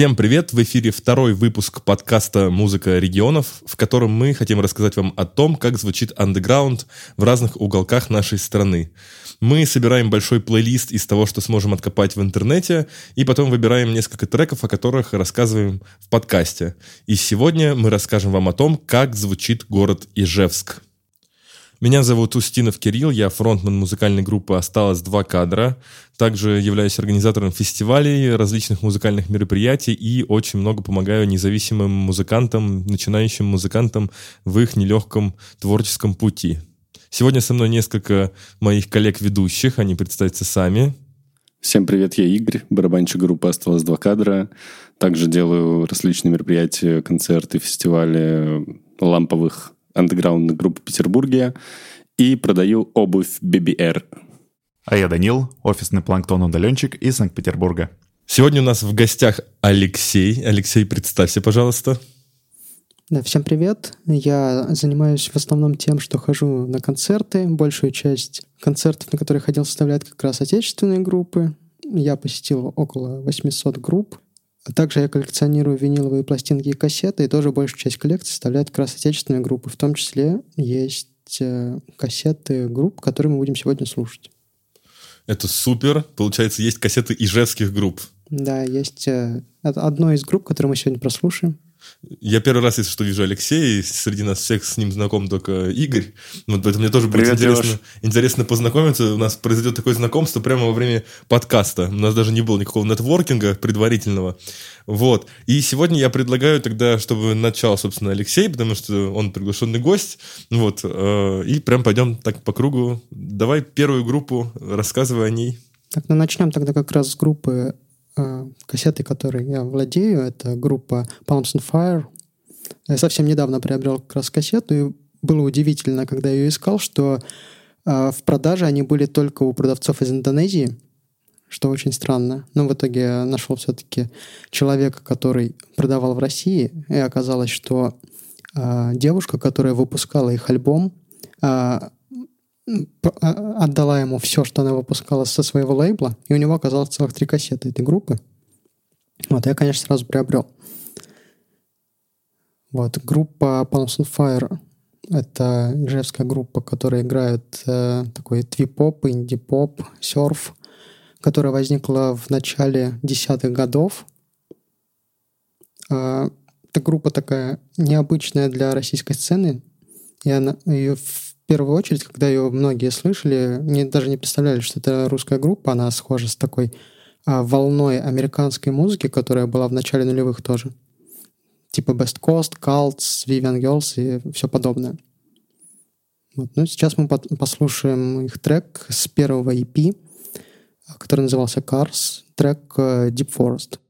Всем привет! В эфире второй выпуск подкаста «Музыка регионов», в котором мы хотим рассказать вам о том, как звучит андеграунд в разных уголках нашей страны. Мы собираем большой плейлист из того, что сможем откопать в интернете, и потом выбираем несколько треков, о которых рассказываем в подкасте. И сегодня мы расскажем вам о том, как звучит город Ижевск. Меня зовут Устинов Кирилл, я фронтмен музыкальной группы «Осталось два кадра». Также являюсь организатором фестивалей, различных музыкальных мероприятий и очень много помогаю независимым музыкантам, начинающим музыкантам в их нелегком творческом пути. Сегодня со мной несколько моих коллег-ведущих, они представятся сами. Всем привет, я Игорь, барабанщик группы «Осталось два кадра». Также делаю различные мероприятия, концерты, фестивали ламповых андеграундных групп в Петербурге и продаю обувь BBR. А я Данил, офисный планктон-удаленщик из Санкт-Петербурга. Сегодня у нас в гостях Алексей. Алексей, представься, пожалуйста. Да, всем привет. Я занимаюсь в основном тем, что хожу на концерты. Большую часть концертов, на которые ходил, составляют как раз отечественные группы. Я посетил около 800 групп. Также я коллекционирую виниловые пластинки и кассеты, и тоже большую часть коллекции составляет как раз отечественные группы. В том числе есть э, кассеты групп, которые мы будем сегодня слушать. Это супер. Получается, есть кассеты ижевских групп. Да, есть э, одно из групп, которую мы сегодня прослушаем. Я первый раз, если что, вижу Алексея, и среди нас всех с ним знаком только Игорь. Вот поэтому мне тоже будет Привет, интересно, интересно познакомиться. У нас произойдет такое знакомство прямо во время подкаста. У нас даже не было никакого нетворкинга предварительного. Вот. И сегодня я предлагаю тогда, чтобы начал, собственно, Алексей, потому что он приглашенный гость. Вот. Э, и прям пойдем так по кругу. Давай первую группу, рассказывай о ней. Так, ну начнем тогда как раз с группы кассеты, которой я владею, это группа Palms and Fire. Я совсем недавно приобрел как раз кассету, и было удивительно, когда я ее искал, что э, в продаже они были только у продавцов из Индонезии, что очень странно. Но в итоге я нашел все-таки человека, который продавал в России, и оказалось, что э, девушка, которая выпускала их альбом, э, отдала ему все, что она выпускала со своего лейбла, и у него оказалось целых три кассеты этой группы. Вот, я, конечно, сразу приобрел. Вот, группа Palms on Fire — это ижевская группа, которая играет э, такой твип-поп, инди-поп, серф, которая возникла в начале десятых годов. Э, эта группа такая необычная для российской сцены, и она, ее первую очередь, когда ее многие слышали, не, даже не представляли, что это русская группа, она схожа с такой а, волной американской музыки, которая была в начале нулевых тоже. Типа Best Coast, Cults, Vivian Girls и все подобное. Вот. Ну, сейчас мы послушаем их трек с первого EP, который назывался Cars, трек э, Deep Forest.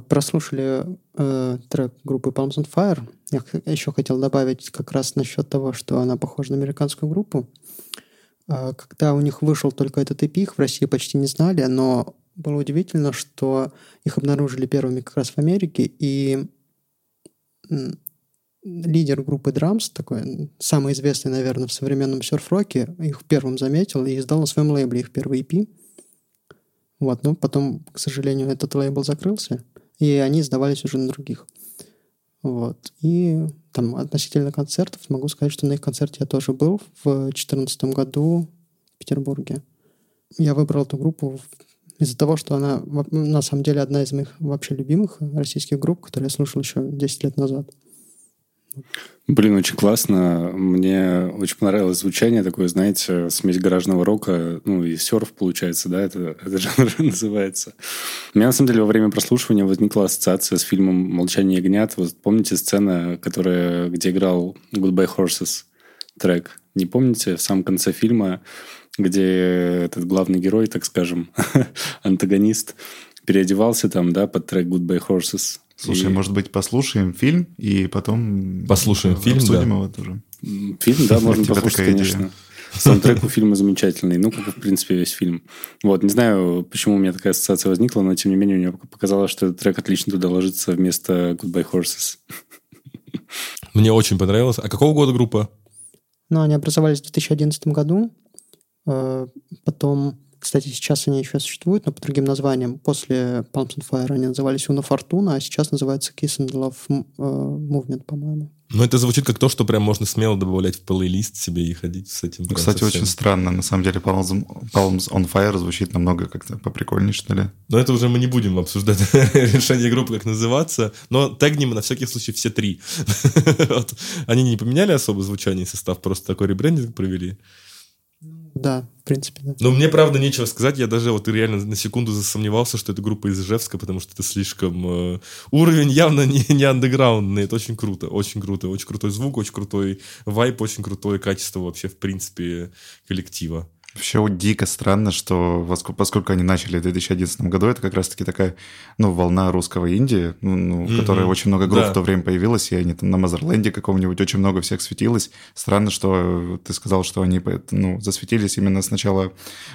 Прослушали э, трек группы Palms on Fire. Я еще хотел добавить как раз насчет того, что она похожа на американскую группу. Э, когда у них вышел только этот EP, их в России почти не знали, но было удивительно, что их обнаружили первыми как раз в Америке, и лидер группы Drums, такой самый известный, наверное, в современном серф-роке, их первым заметил и издал на своем лейбле их первый EP. Вот, но потом, к сожалению, этот лейбл закрылся и они сдавались уже на других. Вот. И там относительно концертов могу сказать, что на их концерте я тоже был в 2014 году в Петербурге. Я выбрал эту группу из-за того, что она на самом деле одна из моих вообще любимых российских групп, которые я слушал еще 10 лет назад. Блин, очень классно. Мне очень понравилось звучание такое, знаете, смесь гаражного рока, ну и серф получается, да, это, это жанр называется. У меня, на самом деле, во время прослушивания возникла ассоциация с фильмом «Молчание ягнят». Вот помните сцена, которая, где играл «Goodbye Horses» трек? Не помните? В самом конце фильма, где этот главный герой, так скажем, антагонист, переодевался там, да, под трек «Goodbye Horses». Слушай, и... может быть, послушаем фильм и потом послушаем фильм, обсудим да. его тоже. Фильм, да, можно послушать, конечно. Саундтрек у фильма замечательный, ну, как, в принципе, весь фильм. Вот, не знаю, почему у меня такая ассоциация возникла, но, тем не менее, мне показалось, что этот трек отлично туда ложится вместо Goodbye Horses. Мне очень понравилось. А какого года группа? Ну, они образовались в 2011 году. Э, потом кстати, сейчас они еще существуют, но по другим названиям. После Palms and Fire они назывались Una Fortuna, а сейчас называется Kiss and Love э, Movement, по-моему. Ну, это звучит как то, что прям можно смело добавлять в плейлист себе и ходить с этим. Кстати, совсем. очень странно. На самом деле Palms, Palms on Fire звучит намного как-то поприкольнее, что ли. Но это уже мы не будем обсуждать решение группы, как называться. Но тегнем на всякий случай все три. вот. Они не поменяли особо звучание и состав, просто такой ребрендинг провели. Да, в принципе, да. Но мне, правда, нечего сказать. Я даже вот реально на секунду засомневался, что это группа из Ижевска, потому что это слишком... Э, уровень явно не, не андеграундный. Это очень круто, очень круто. Очень крутой звук, очень крутой вайп, очень крутое качество вообще, в принципе, коллектива. Вообще вот дико странно, что поскольку они начали в 2011 году, это как раз-таки такая, ну, волна русского Индии, ну, ну mm-hmm. которая очень много групп да. в то время появилась, и они там на Мазерленде каком-нибудь очень много всех светилось. Странно, что ты сказал, что они, ну, засветились именно сначала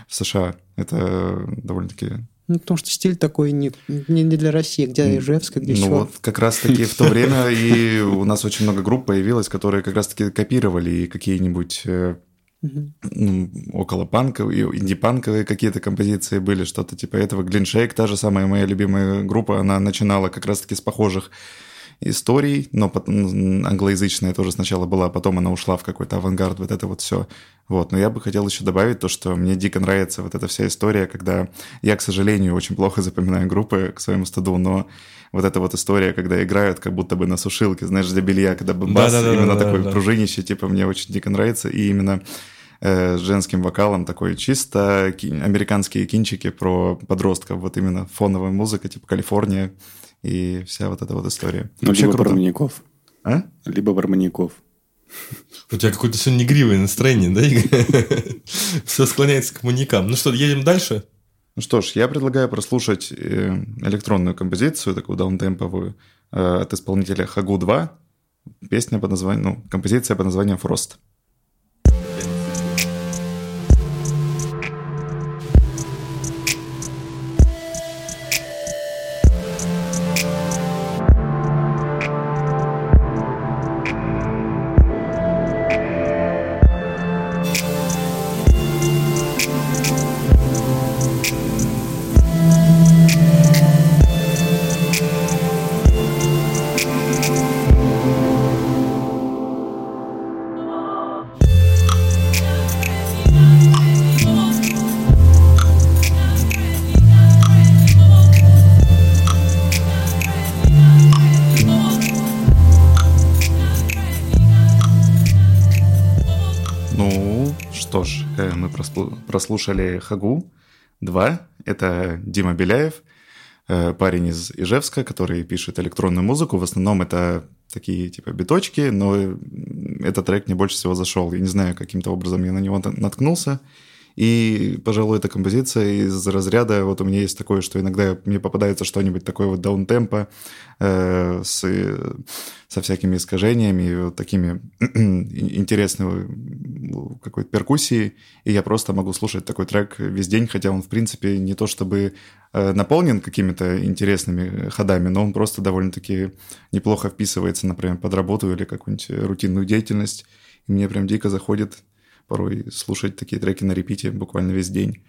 в США. Это довольно-таки ну, потому что стиль такой не, не для России, где Ижевск, где Ну еще. вот как раз-таки в то время и у нас очень много групп появилось, которые как раз-таки копировали и какие-нибудь ну, около панковые, инди-панковые какие-то композиции были, что-то типа этого. Глиншейк, та же самая моя любимая группа, она начинала как раз-таки с похожих историй, но потом, англоязычная тоже сначала была, а потом она ушла в какой-то авангард, вот это вот все. Вот. Но я бы хотел еще добавить то, что мне дико нравится вот эта вся история, когда я, к сожалению, очень плохо запоминаю группы к своему стыду, но вот эта вот история, когда играют как будто бы на сушилке, знаешь, для белья, когда бас да, да, именно да, такой да, пружинище, типа, мне очень дико нравится, и именно э, с женским вокалом такой чисто ки- американские кинчики про подростков, вот именно фоновая музыка, типа Калифорния и вся вот эта вот история. Ну, Вообще либо круто. Барманяков. А? Либо Барманяков. У тебя какое-то сегодня игривое настроение, да, Игорь? Все склоняется к маньякам. Ну что, едем дальше? Ну что ж, я предлагаю прослушать э, электронную композицию, такую даунтемповую, э, от исполнителя Хагу 2. Песня под названием, ну, композиция под названием «Фрост». Прослушали Хагу 2. Это Дима Беляев, э, парень из Ижевска, который пишет электронную музыку. В основном это такие типа биточки, но этот трек мне больше всего зашел. Я не знаю, каким-то образом я на него наткнулся. И, пожалуй, эта композиция из разряда, вот у меня есть такое, что иногда мне попадается что-нибудь такое вот даунтемпо э, с, со всякими искажениями, вот такими интересной какой-то перкуссией, и я просто могу слушать такой трек весь день, хотя он, в принципе, не то чтобы э, наполнен какими-то интересными ходами, но он просто довольно-таки неплохо вписывается, например, под работу или какую-нибудь рутинную деятельность. И мне прям дико заходит порой слушать такие треки на репите буквально весь день.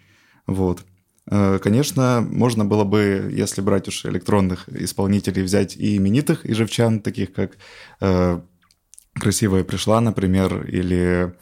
Вот. Э, конечно, можно было бы, если брать уж электронных исполнителей, взять и именитых ижевчан, таких как э, красивая пришла, например, или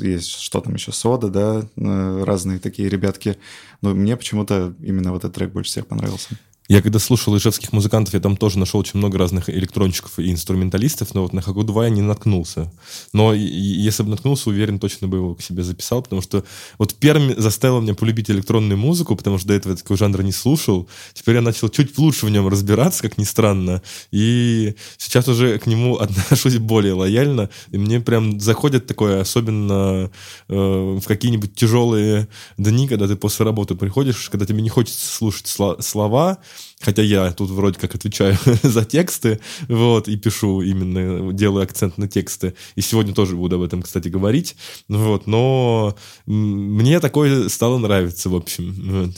есть что там еще, сода, да, э, разные такие ребятки. Но мне почему-то именно вот этот трек больше всех понравился. Я когда слушал ижевских музыкантов, я там тоже нашел очень много разных электрончиков и инструменталистов, но вот на Хагу 2 я не наткнулся. Но если бы наткнулся, уверен, точно бы его к себе записал, потому что вот Пермь заставил меня полюбить электронную музыку, потому что до этого я такого жанра не слушал. Теперь я начал чуть лучше в нем разбираться, как ни странно, и сейчас уже к нему отношусь более лояльно, и мне прям заходит такое, особенно э, в какие-нибудь тяжелые дни, когда ты после работы приходишь, когда тебе не хочется слушать слова, Хотя я тут вроде как отвечаю за тексты, вот, и пишу именно, делаю акцент на тексты. И сегодня тоже буду об этом, кстати, говорить. Вот, но мне такое стало нравиться, в общем. Вот.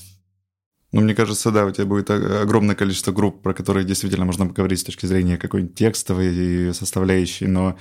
Ну, мне кажется, да, у тебя будет огромное количество групп, про которые действительно можно поговорить с точки зрения какой-нибудь текстовой составляющей, но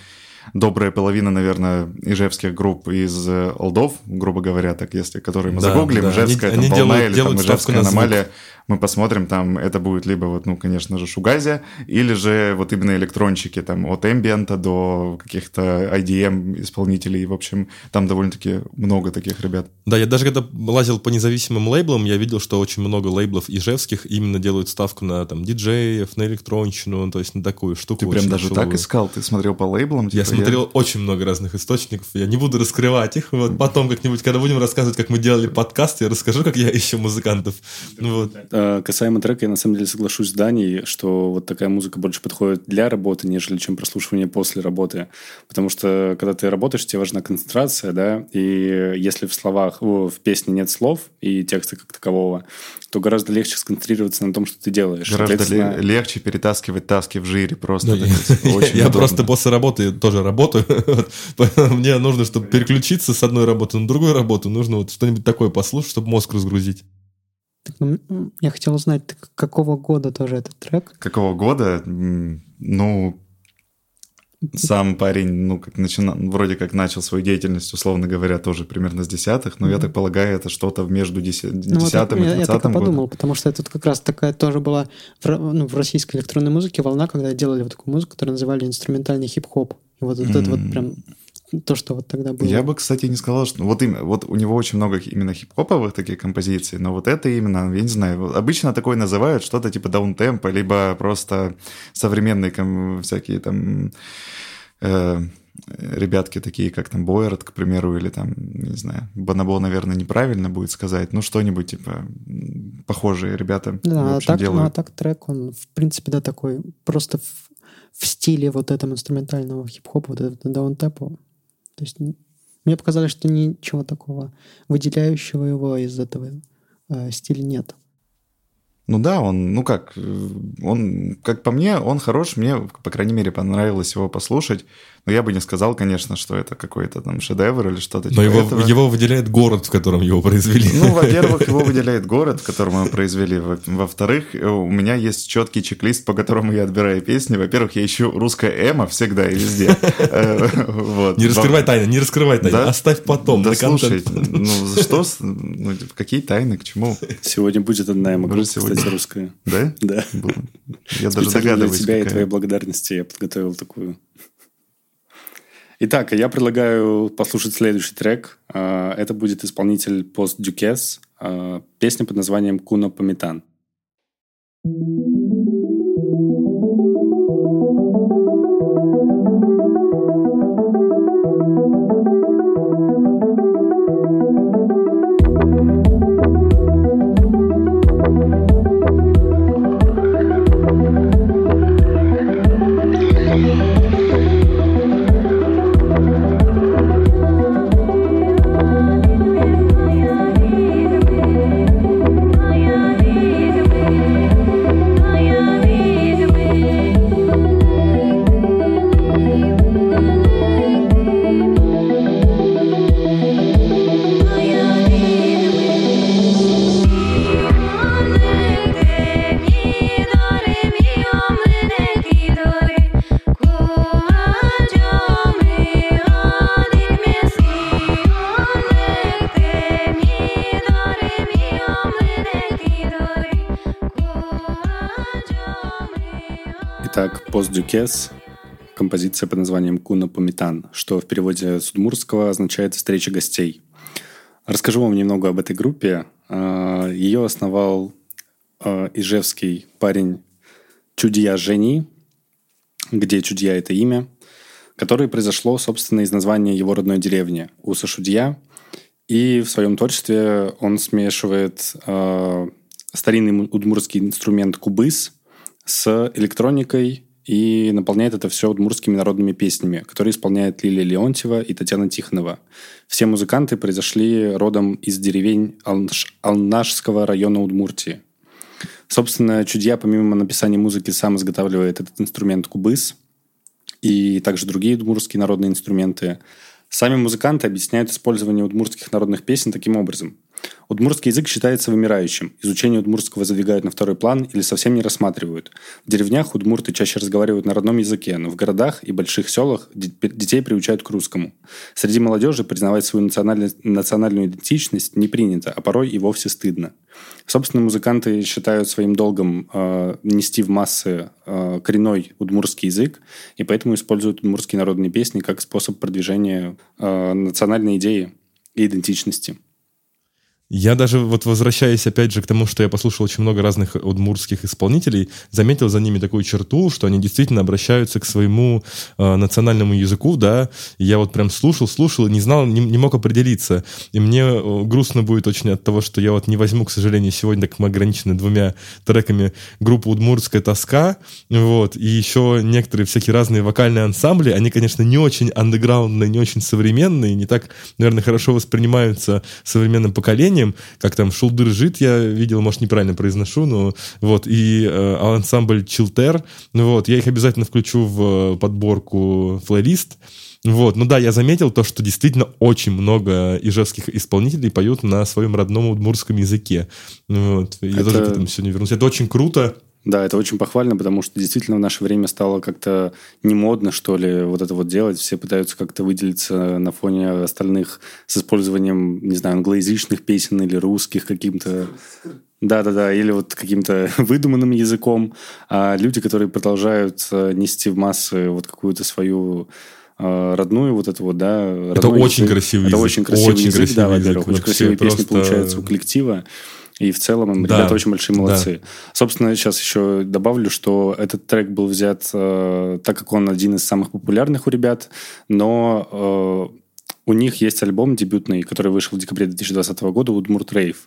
добрая половина, наверное, ижевских групп из олдов, грубо говоря, так если, которые мы да, загуглим, да. Ижевская, они, там, они волна делают, или делают там Ижевская аномалия, мы посмотрим, там это будет либо вот, ну, конечно же, Шугази, или же вот именно электрончики, там, от эмбиента до каких-то IDM исполнителей, в общем, там довольно-таки много таких ребят. Да, я даже когда лазил по независимым лейблам, я видел, что очень много лейблов ижевских именно делают ставку на там диджеев, на электронщину, то есть на такую штуку. Ты прям даже так искал? Ты смотрел по лейблам? Типа, я смотрел я... очень много разных источников, я не буду раскрывать их, вот потом как-нибудь, когда будем рассказывать, как мы делали подкаст, я расскажу, как я ищу музыкантов. Вот. Э, касаемо трека, я на самом деле соглашусь с Даней, что вот такая музыка больше подходит для работы, нежели чем прослушивание после работы. Потому что когда ты работаешь, тебе важна концентрация, да, и если в словах, в песне нет слов и текста как такового, то гораздо легче сконцентрироваться на том, что ты делаешь. Гораздо легче перетаскивать таски в жире просто. Я просто после работы тоже работаю. Мне нужно, чтобы переключиться с одной работы на другую работу, нужно вот что-нибудь такое послушать, чтобы мозг разгрузить. Так, ну, я хотел узнать, какого года тоже этот трек? Какого года? Ну, сам парень, ну, как начина... вроде как начал свою деятельность, условно говоря, тоже примерно с десятых, но mm-hmm. я так полагаю, это что-то между десятым ну, вот и двадцатым я, я так подумал, потому что это как раз такая тоже была в, ну, в российской электронной музыке волна, когда делали вот такую музыку, которую называли инструментальный хип-хоп. И вот, mm-hmm. вот это вот прям то, что вот тогда было. Я бы, кстати, не сказал, что... Вот, именно, вот у него очень много именно хип-хоповых таких композиций, но вот это именно, я не знаю, обычно такое называют что-то типа даунтемпа, либо просто современные всякие там... Э, ребятки такие, как там Бойерт, к примеру, или там, не знаю, Банабо, наверное, неправильно будет сказать, ну что-нибудь типа похожие ребята. Да, а так, делают. ну, а так трек, он, в принципе, да, такой просто в, в стиле вот этого инструментального хип-хопа, вот этого даунтепа, то есть мне показалось, что ничего такого выделяющего его из этого э, стиля нет. Ну да, он, ну как, э, он, как по мне, он хорош, мне, по крайней мере, понравилось его послушать. Но я бы не сказал, конечно, что это какой-то там шедевр или что-то типа Но его, этого. его выделяет город, в котором его произвели. Ну, во-первых, его выделяет город, в котором его произвели. Во-вторых, у меня есть четкий чек-лист, по которому я отбираю песни. Во-первых, я ищу русское эмо всегда и везде. Э, не раскрывай тайны, не раскрывай тайны. Оставь потом. Да слушай, ну что, ну, какие тайны, к чему? Сегодня будет одна эмо кстати, русская. Да? Да. Я даже догадываюсь. Для тебя и твоей благодарности я подготовил такую Итак, я предлагаю послушать следующий трек. А, это будет исполнитель Post Duques, а, песня под названием «Куно Пометан». Дюкес, композиция под названием «Куна Помитан», что в переводе с удмуртского означает «встреча гостей». Расскажу вам немного об этой группе. А, Ее основал а, ижевский парень Чудья Жени, где Чудья – это имя, которое произошло, собственно, из названия его родной деревни – Уса Шудья. И в своем творчестве он смешивает э, старинный удмуртский инструмент кубыс с электроникой и наполняет это все удмуртскими народными песнями, которые исполняют Лилия Леонтьева и Татьяна Тихонова. Все музыканты произошли родом из деревень Алнаш... Алнашского района Удмуртии. Собственно, Чудья, помимо написания музыки, сам изготавливает этот инструмент кубыс и также другие удмуртские народные инструменты. Сами музыканты объясняют использование удмуртских народных песен таким образом. Удмуртский язык считается вымирающим. Изучение удмуртского задвигают на второй план или совсем не рассматривают. В деревнях удмурты чаще разговаривают на родном языке, но в городах и больших селах детей приучают к русскому. Среди молодежи признавать свою национальную идентичность не принято, а порой и вовсе стыдно. Собственно, музыканты считают своим долгом э, нести в массы э, коренной удмуртский язык, и поэтому используют удмуртские народные песни как способ продвижения э, национальной идеи и идентичности. Я даже вот возвращаясь опять же к тому, что я послушал очень много разных удмуртских исполнителей, заметил за ними такую черту, что они действительно обращаются к своему э, национальному языку, да. Я вот прям слушал, слушал не знал, не, не мог определиться. И мне э, грустно будет очень от того, что я вот не возьму, к сожалению, сегодня, так мы ограничены двумя треками группу «Удмуртская тоска», вот, и еще некоторые всякие разные вокальные ансамбли, они, конечно, не очень андеграундные, не очень современные, не так, наверное, хорошо воспринимаются современным поколением, названием, как там Шулдыржит я видел, может, неправильно произношу, но вот, и э, ансамбль Чилтер, вот, я их обязательно включу в подборку плейлист, вот, ну да, я заметил то, что действительно очень много ижевских исполнителей поют на своем родном удмурском языке. Вот, я это... тоже к этому сегодня вернусь. Это очень круто. Да, это очень похвально, потому что действительно в наше время стало как-то не модно, что ли, вот это вот делать. Все пытаются как-то выделиться на фоне остальных с использованием, не знаю, англоязычных песен или русских каким-то... Да-да-да, или вот каким-то выдуманным языком. А люди, которые продолжают э, нести в массы вот какую-то свою э, родную вот эту вот, да. Это очень язык. красивый это язык. очень красивый очень язык, красивый да, во-первых. Очень красивые просто... песни получаются у коллектива. И в целом да. ребята очень большие молодцы. Да. Собственно, сейчас еще добавлю, что этот трек был взят, э, так как он один из самых популярных у ребят, но э, у них есть альбом дебютный, который вышел в декабре 2020 года, Woodmurt Rave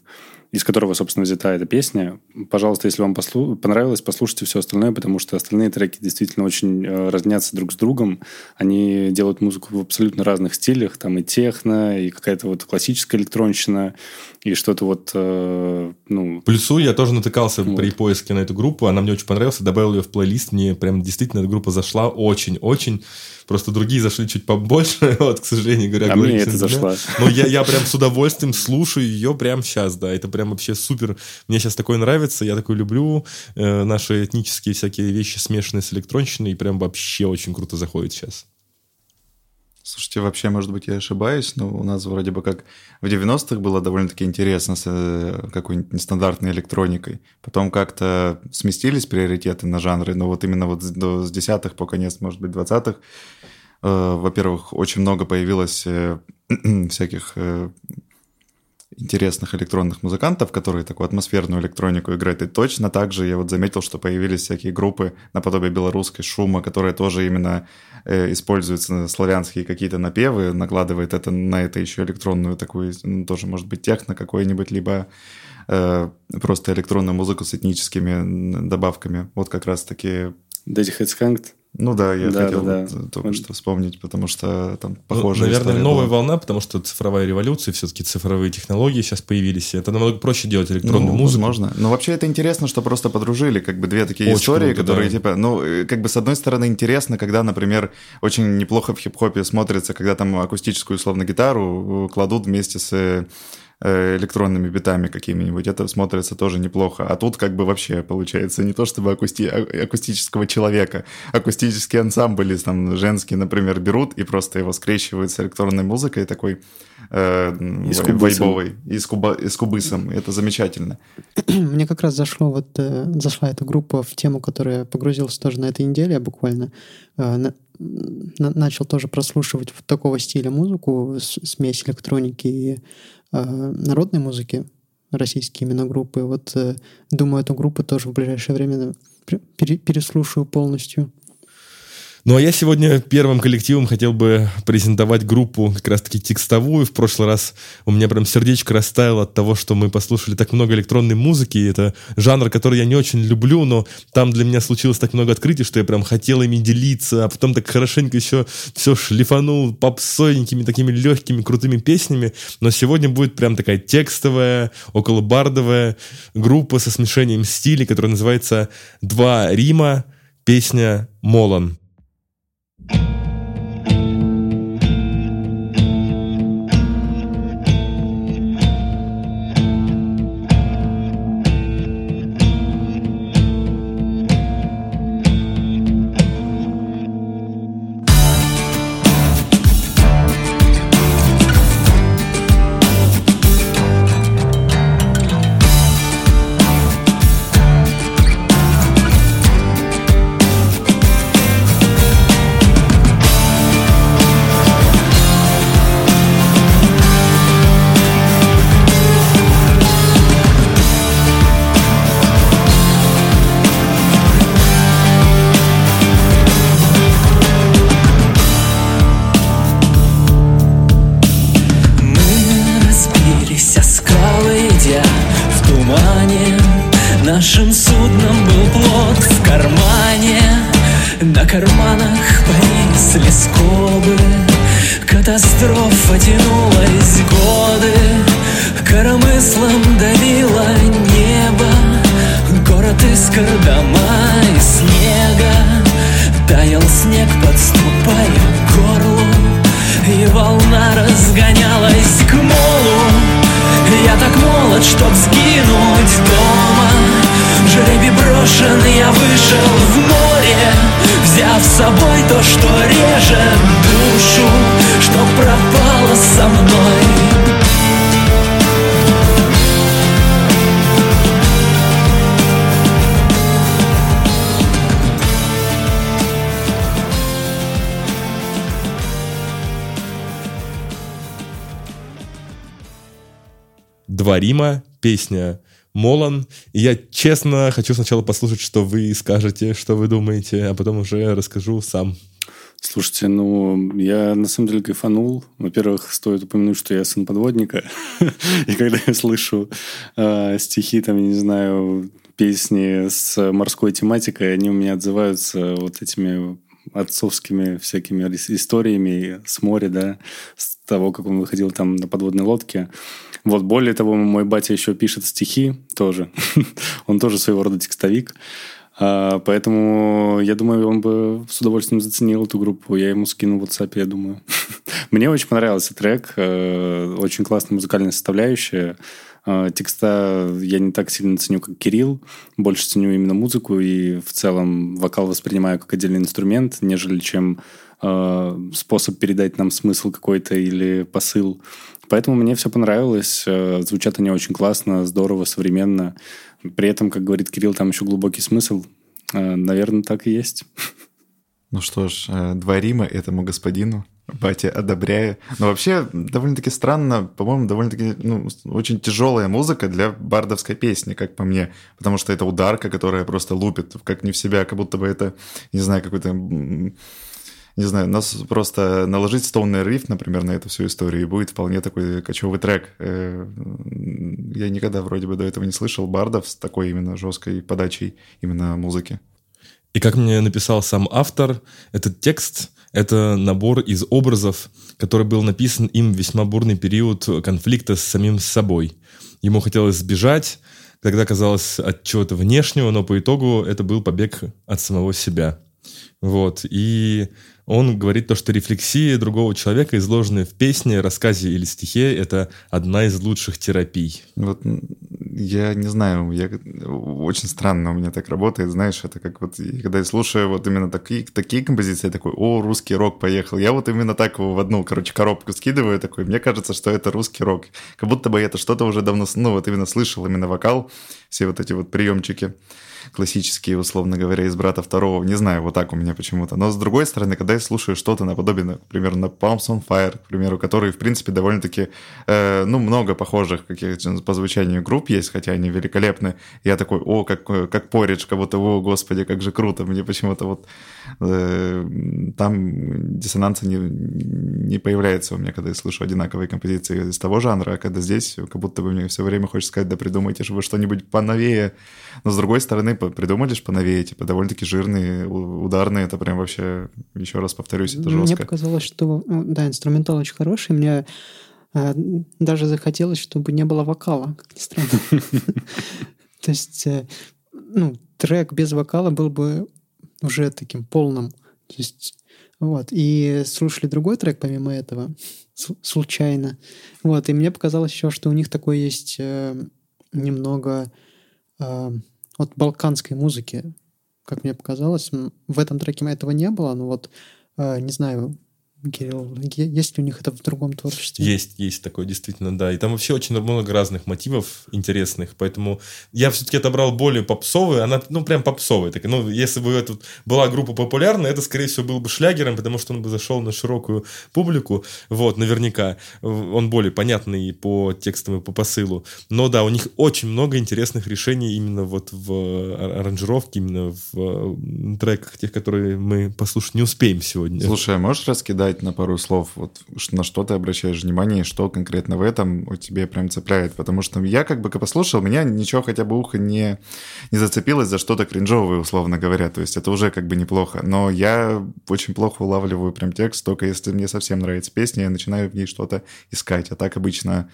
из которого, собственно, взята эта песня. Пожалуйста, если вам послу... понравилось, послушайте все остальное, потому что остальные треки действительно очень э, разнятся друг с другом. Они делают музыку в абсолютно разных стилях. Там и техно, и какая-то вот классическая электронщина, и что-то вот, э, ну... Плюсу я тоже натыкался вот. при поиске на эту группу. Она мне очень понравилась. Добавил ее в плейлист. Мне прям действительно эта группа зашла очень-очень. Просто другие зашли чуть побольше, вот, к сожалению говоря. А мне это зашло. Но я, я прям с удовольствием слушаю ее прямо сейчас, да. Это прям вообще супер. Мне сейчас такое нравится, я такой люблю. Э, наши этнические всякие вещи смешанные с электронщиной, и прям вообще очень круто заходит сейчас. Слушайте, вообще, может быть, я ошибаюсь, но у нас вроде бы как в 90-х было довольно-таки интересно с э, какой-нибудь нестандартной электроникой. Потом как-то сместились приоритеты на жанры, но вот именно вот с десятых по конец, может быть, двадцатых, э, во-первых, очень много появилось э, всяких э, интересных электронных музыкантов, которые такую атмосферную электронику играют. И точно так же я вот заметил, что появились всякие группы наподобие белорусской шума, которые тоже именно э, используются славянские какие-то напевы, накладывает это на это еще электронную такую, ну, тоже может быть техно какой-нибудь, либо э, просто электронную музыку с этническими добавками. Вот как раз-таки... Дэдди Хэдсканкт ну да, я да, хотел да, да. только что вспомнить, потому что там похоже. Ну, наверное, новая была. волна, потому что цифровая революция, все-таки цифровые технологии сейчас появились. Это намного проще делать электронную ну, музыку. Возможно. Но вообще это интересно, что просто подружили как бы две такие очень истории, круто, которые да. типа, ну, э, как бы с одной стороны интересно, когда, например, очень неплохо в хип-хопе смотрится, когда там акустическую условно гитару кладут вместе с Э, электронными битами какими-нибудь, это смотрится тоже неплохо. А тут как бы вообще получается не то чтобы акусти... А, акустического человека, акустический ансамбль, там женский, например, берут и просто его скрещивают с электронной музыкой такой э, и с вайбовой, и с, куба... и с кубысом. Это замечательно. Мне как раз зашло вот, э, зашла эта группа в тему, которая погрузилась тоже на этой неделе буквально. Э, начал тоже прослушивать вот такого стиля музыку, смесь электроники и э, народной музыки, российские именно группы. Вот э, думаю, эту группу тоже в ближайшее время переслушаю полностью. Ну а я сегодня первым коллективом хотел бы презентовать группу как раз-таки текстовую. В прошлый раз у меня прям сердечко растаяло от того, что мы послушали так много электронной музыки. Это жанр, который я не очень люблю, но там для меня случилось так много открытий, что я прям хотел ими делиться, а потом так хорошенько еще все шлифанул попсойненькими такими легкими, крутыми песнями. Но сегодня будет прям такая текстовая, около бардовая группа со смешением стилей, которая называется «Два Рима», песня «Молон». «Два Рима», песня Молон. И я честно хочу сначала послушать, что вы скажете, что вы думаете, а потом уже расскажу сам. Слушайте, ну, я на самом деле кайфанул. Во-первых, стоит упомянуть, что я сын подводника. И когда я слышу э, стихи, там, я не знаю, песни с морской тематикой, они у меня отзываются вот этими отцовскими всякими историями с моря, да, с того, как он выходил там на подводной лодке. Вот, более того, мой батя еще пишет стихи тоже. он тоже своего рода текстовик. А, поэтому я думаю, он бы с удовольствием заценил эту группу. Я ему скину в WhatsApp, я думаю. Мне очень понравился трек. Э, очень классная музыкальная составляющая. Э, текста я не так сильно ценю, как Кирилл. Больше ценю именно музыку и в целом вокал воспринимаю как отдельный инструмент, нежели чем э, способ передать нам смысл какой-то или посыл. Поэтому мне все понравилось. Э, звучат они очень классно, здорово, современно. При этом, как говорит Кирилл, там еще глубокий смысл. Э, наверное, так и есть. Ну что ж, э, два Рима этому господину. Батя одобряю. Но вообще, довольно-таки странно, по-моему, довольно-таки ну, очень тяжелая музыка для бардовской песни, как по мне. Потому что это ударка, которая просто лупит, как не в себя, как будто бы это, не знаю, какой-то не знаю, нас просто наложить стоунный риф, например, на эту всю историю, и будет вполне такой кочевый трек. Э, я никогда вроде бы до этого не слышал бардов с такой именно жесткой подачей именно музыки. И как мне написал сам автор, этот текст — это набор из образов, который был написан им в весьма бурный период конфликта с самим собой. Ему хотелось сбежать, тогда казалось от чего-то внешнего, но по итогу это был побег от самого себя. Вот. И он говорит то, что рефлексия другого человека, изложенная в песне, рассказе или стихе, это одна из лучших терапий. Вот я не знаю, я, очень странно у меня так работает, знаешь, это как вот, когда я слушаю вот именно такие, такие композиции, я такой, о, русский рок поехал. Я вот именно так его в одну, короче, коробку скидываю такой, мне кажется, что это русский рок. Как будто бы это что-то уже давно, ну, вот именно слышал, именно вокал, все вот эти вот приемчики классические, условно говоря, из брата второго. Не знаю, вот так у меня почему-то. Но с другой стороны, когда я слушаю что-то наподобие, например, на Palms on Fire, к примеру, которые, в принципе, довольно-таки, э, ну, много похожих каких-то по звучанию групп есть, хотя они великолепны. Я такой, о, как, как поридж, как будто, о, господи, как же круто. Мне почему-то вот э, там диссонанса не, не появляется у меня, когда я слышу одинаковые композиции из того жанра, а когда здесь как будто бы мне все время хочется сказать, да придумайте же вы что-нибудь поновее. Но с другой стороны, придумали же поновее, типа, довольно-таки жирные, ударные, это прям вообще, еще раз повторюсь, это жестко. Мне показалось, что, да, инструментал очень хороший, мне э, даже захотелось, чтобы не было вокала, как ни странно. То есть, э, ну, трек без вокала был бы уже таким полным. То есть, вот. И слушали другой трек помимо этого, случайно. Вот. И мне показалось еще, что у них такой есть э, немного э, от балканской музыки, как мне показалось. В этом треке этого не было, но вот, э, не знаю, Кирилл, есть ли у них это в другом творчестве? Есть, есть такое, действительно, да. И там вообще очень много разных мотивов интересных, поэтому я все-таки отобрал более попсовую, она, ну, прям попсовая. Так, ну, если бы это была группа популярная, это, скорее всего, был бы шлягером, потому что он бы зашел на широкую публику, вот, наверняка. Он более понятный по текстам и по посылу. Но да, у них очень много интересных решений именно вот в аранжировке, именно в треках, тех, которые мы послушать не успеем сегодня. Слушай, а можешь раскидать сказать на пару слов, вот на что ты обращаешь внимание, что конкретно в этом у тебя прям цепляет? Потому что я как бы послушал, меня ничего хотя бы ухо не, не зацепилось за что-то кринжовое, условно говоря. То есть это уже как бы неплохо. Но я очень плохо улавливаю прям текст, только если мне совсем нравится песня, я начинаю в ней что-то искать. А так обычно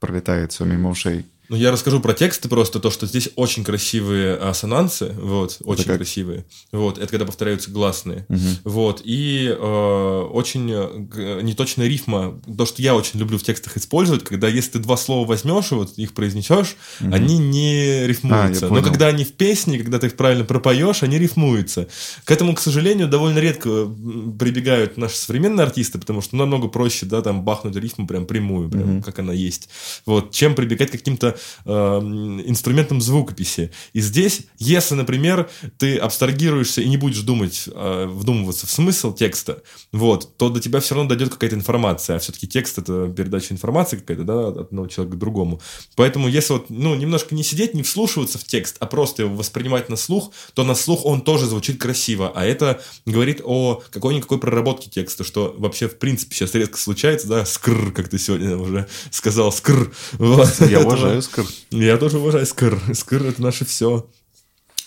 пролетает все мимо ушей. Ну, я расскажу про тексты просто, то, что здесь очень красивые ассонансы, вот, очень красивые. Вот, это когда повторяются гласные. Угу. Вот, и э, очень э, неточная рифма, то, что я очень люблю в текстах использовать, когда если ты два слова возьмешь и вот их произнесешь, угу. они не рифмуются. А, Но когда они в песне, когда ты их правильно пропоешь, они рифмуются. К этому, к сожалению, довольно редко прибегают наши современные артисты, потому что намного проще, да, там бахнуть рифму прям прямую, прям угу. как она есть. Вот, чем прибегать к каким-то э, инструментом звукописи. И здесь, если, например, ты абстрагируешься и не будешь думать, э, вдумываться в смысл текста, вот, то до тебя все равно дойдет какая-то информация. А все-таки текст это передача информации какая-то, да, от одного человека к другому. Поэтому, если вот, ну, немножко не сидеть, не вслушиваться в текст, а просто его воспринимать на слух, то на слух он тоже звучит красиво. А это говорит о какой-никакой проработке текста, что вообще, в принципе, сейчас редко случается, да, скр, как ты сегодня уже сказал, скр. Вот. Я уважаю скр. Я тоже уважаю Скр. Скр — это наше все.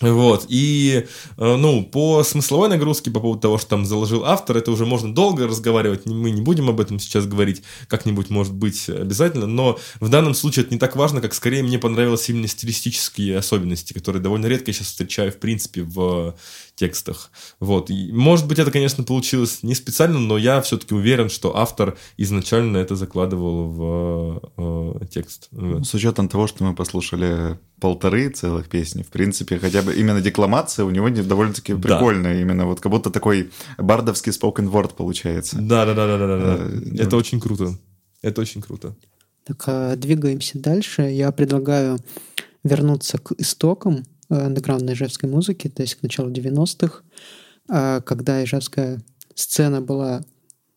Вот, и, э, ну, по смысловой нагрузке, по поводу того, что там заложил автор, это уже можно долго разговаривать, мы не будем об этом сейчас говорить, как-нибудь, может быть, обязательно, но в данном случае это не так важно, как скорее мне понравились именно стилистические особенности, которые довольно редко я сейчас встречаю, в принципе, в текстах. Вот. И, может быть, это, конечно, получилось не специально, но я все-таки уверен, что автор изначально это закладывал в э, текст. Ну, с учетом того, что мы послушали полторы целых песни, в принципе, хотя бы именно декламация у него довольно-таки прикольная, да. именно вот как будто такой бардовский spoken word получается. Да, да, да, да, да, да. Э, это ну... очень круто. Это очень круто. Так, а, двигаемся дальше. Я предлагаю вернуться к истокам андеграундной ижевской музыки, то есть к началу 90-х, а, когда ижевская сцена была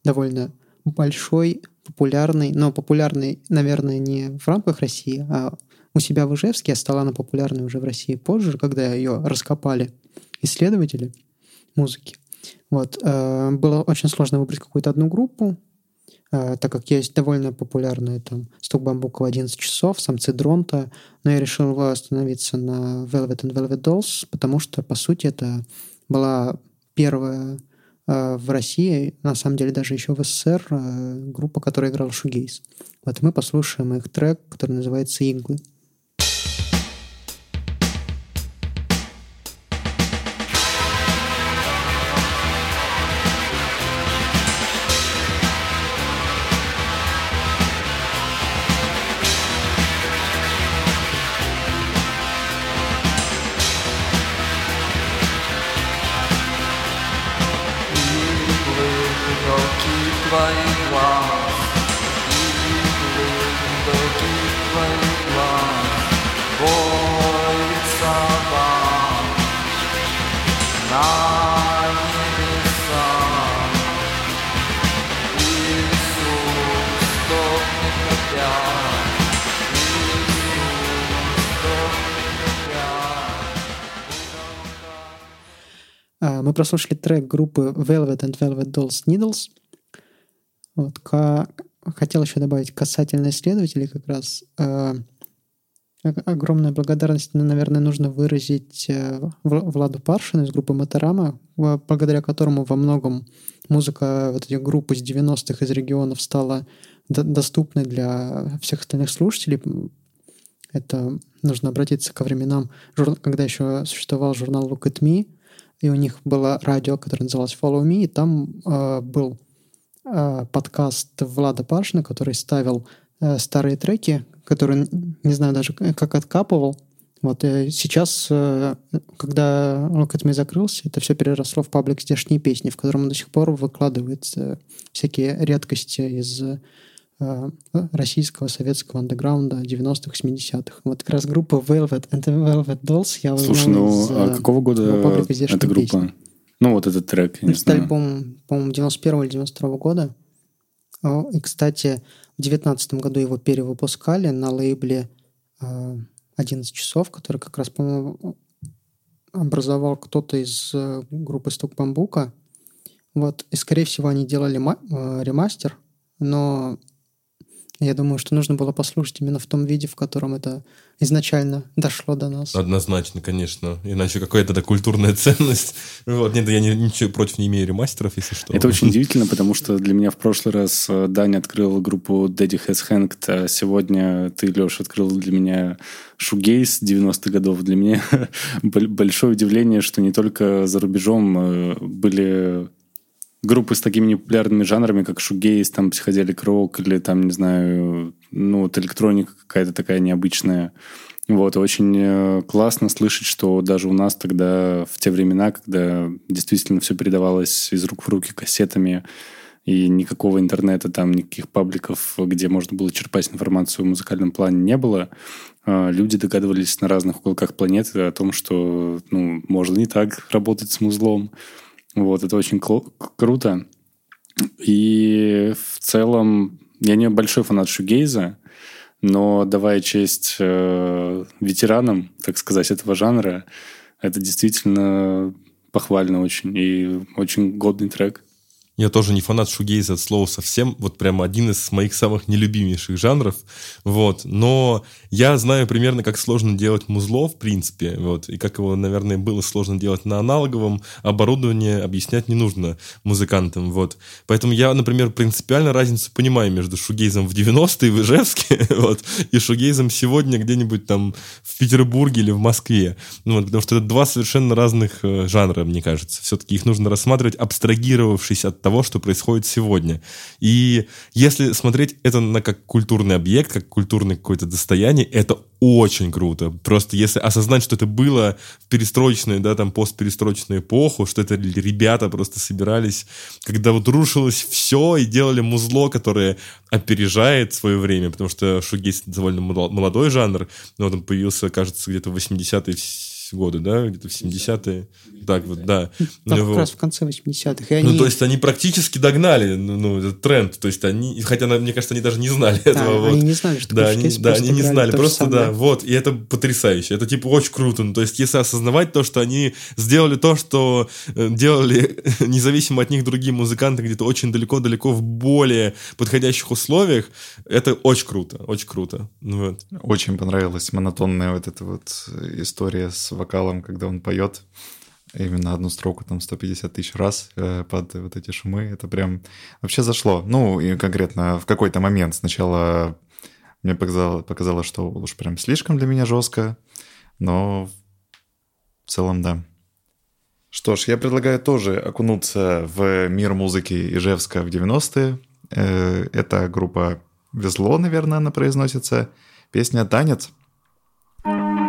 довольно большой, популярной, но популярной, наверное, не в рамках России, а у себя в Ижевске, а стала она популярной уже в России позже, когда ее раскопали исследователи музыки. Вот. А, было очень сложно выбрать какую-то одну группу, а, так как есть довольно популярные там «Стук бамбука в 11 часов», «Самцы Дронта», но я решил остановиться на «Velvet and Velvet Dolls», потому что, по сути, это была первая э, в России, на самом деле даже еще в СССР, э, группа, которая играла шугейс. Вот мы послушаем их трек, который называется «Иглы». Прослушали трек группы Velvet and Velvet Dolls Needles. Вот, ка- Хотел еще добавить касательно исследователей как раз. э, Огромная благодарность, ну, наверное, нужно выразить э, Вла- Владу Паршину из группы Моторама, благодаря которому во многом музыка вот этих групп из 90-х из регионов стала до- доступной для всех остальных слушателей. Это нужно обратиться ко временам, когда еще существовал журнал Look at Me, и у них было радио, которое называлось Follow Me, и там э, был э, подкаст Влада Пашина, который ставил э, старые треки, которые, не знаю даже, как откапывал. Вот э, сейчас, э, когда Look at Me закрылся, это все переросло в паблик «Здешние песни», в котором он до сих пор выкладывает э, всякие редкости из российского, советского андеграунда 90-х, 70-х. Вот как раз группа Velvet and Velvet Dolls я узнал Слушай, ну из, а э, какого года паблика «Здешние эта группа? песни». Ну, вот этот трек, я не Стали, знаю. по-моему, по-моему, 91 или 92 года. И, кстати, в 19 году его перевыпускали на лейбле э, 11 часов, который как раз, по-моему, образовал кто-то из э, группы Стук Бамбука. Вот. И, скорее всего, они делали ма- э, ремастер, но я думаю, что нужно было послушать именно в том виде, в котором это изначально дошло до нас. Однозначно, конечно. Иначе какая-то это культурная ценность. Вот, нет, я не- ничего против не имею ремастеров, если что. Это очень удивительно, потому что для меня в прошлый раз э, Даня открыл группу Daddy Has Hanged, а сегодня ты, Леш, открыл для меня шугейс 90-х годов. Для меня бо- большое удивление, что не только за рубежом э, были группы с такими непопулярными жанрами, как шугейс, там психоделик рок или там, не знаю, ну вот электроника какая-то такая необычная. Вот, очень э, классно слышать, что даже у нас тогда, в те времена, когда действительно все передавалось из рук в руки кассетами, и никакого интернета, там никаких пабликов, где можно было черпать информацию в музыкальном плане не было, э, люди догадывались на разных уголках планеты о том, что ну, можно не так работать с музлом. Вот, это очень круто. И в целом я не большой фанат шугейза, но давая честь э, ветеранам, так сказать, этого жанра, это действительно похвально очень и очень годный трек. Я тоже не фанат шугейза от слова совсем. Вот прямо один из моих самых нелюбимейших жанров. Вот. Но я знаю примерно, как сложно делать музло, в принципе. Вот. И как его, наверное, было сложно делать на аналоговом оборудовании, объяснять не нужно музыкантам. Вот. Поэтому я, например, принципиально разницу понимаю между шугейзом в 90-е в Ижевске вот, и шугейзом сегодня где-нибудь там в Петербурге или в Москве. Ну, вот, потому что это два совершенно разных э, жанра, мне кажется. Все-таки их нужно рассматривать, абстрагировавшись от того, что происходит сегодня. И если смотреть это на как культурный объект, как культурное какое-то достояние, это очень круто. Просто если осознать, что это было в перестроечную, да, там, постперестроечную эпоху, что это ребята просто собирались, когда вот рушилось все и делали музло, которое опережает свое время, потому что шугейс довольно молодой жанр, но он появился, кажется, где-то в 80-е годы, да, где-то в 70-е. Так вот, да. Да, Ну, как вот. раз в конце 80-х. И Ну, они- то есть они практически догнали ну, ну, этот тренд. То есть они, хотя, мне кажется, они даже не знали Да, этого. вот. они не знали, что Да, они, да, они не знали, просто да, вот, и это потрясающе, это типа очень круто, ну, то есть если осознавать то, что они сделали то, что э, делали независимо от них другие музыканты где-то очень далеко-далеко в более подходящих условиях, это очень круто, очень круто, Ну вот. Очень понравилась монотонная вот эта вот история с вокалом, когда он поет именно одну строку там 150 тысяч раз э, под вот эти шумы. Это прям вообще зашло. Ну, и конкретно в какой-то момент сначала мне показалось, показалось, что уж прям слишком для меня жестко, но в целом да. Что ж, я предлагаю тоже окунуться в мир музыки Ижевска в 90-е. Э, Это группа «Везло», наверное, она произносится. Песня «Танец». состояние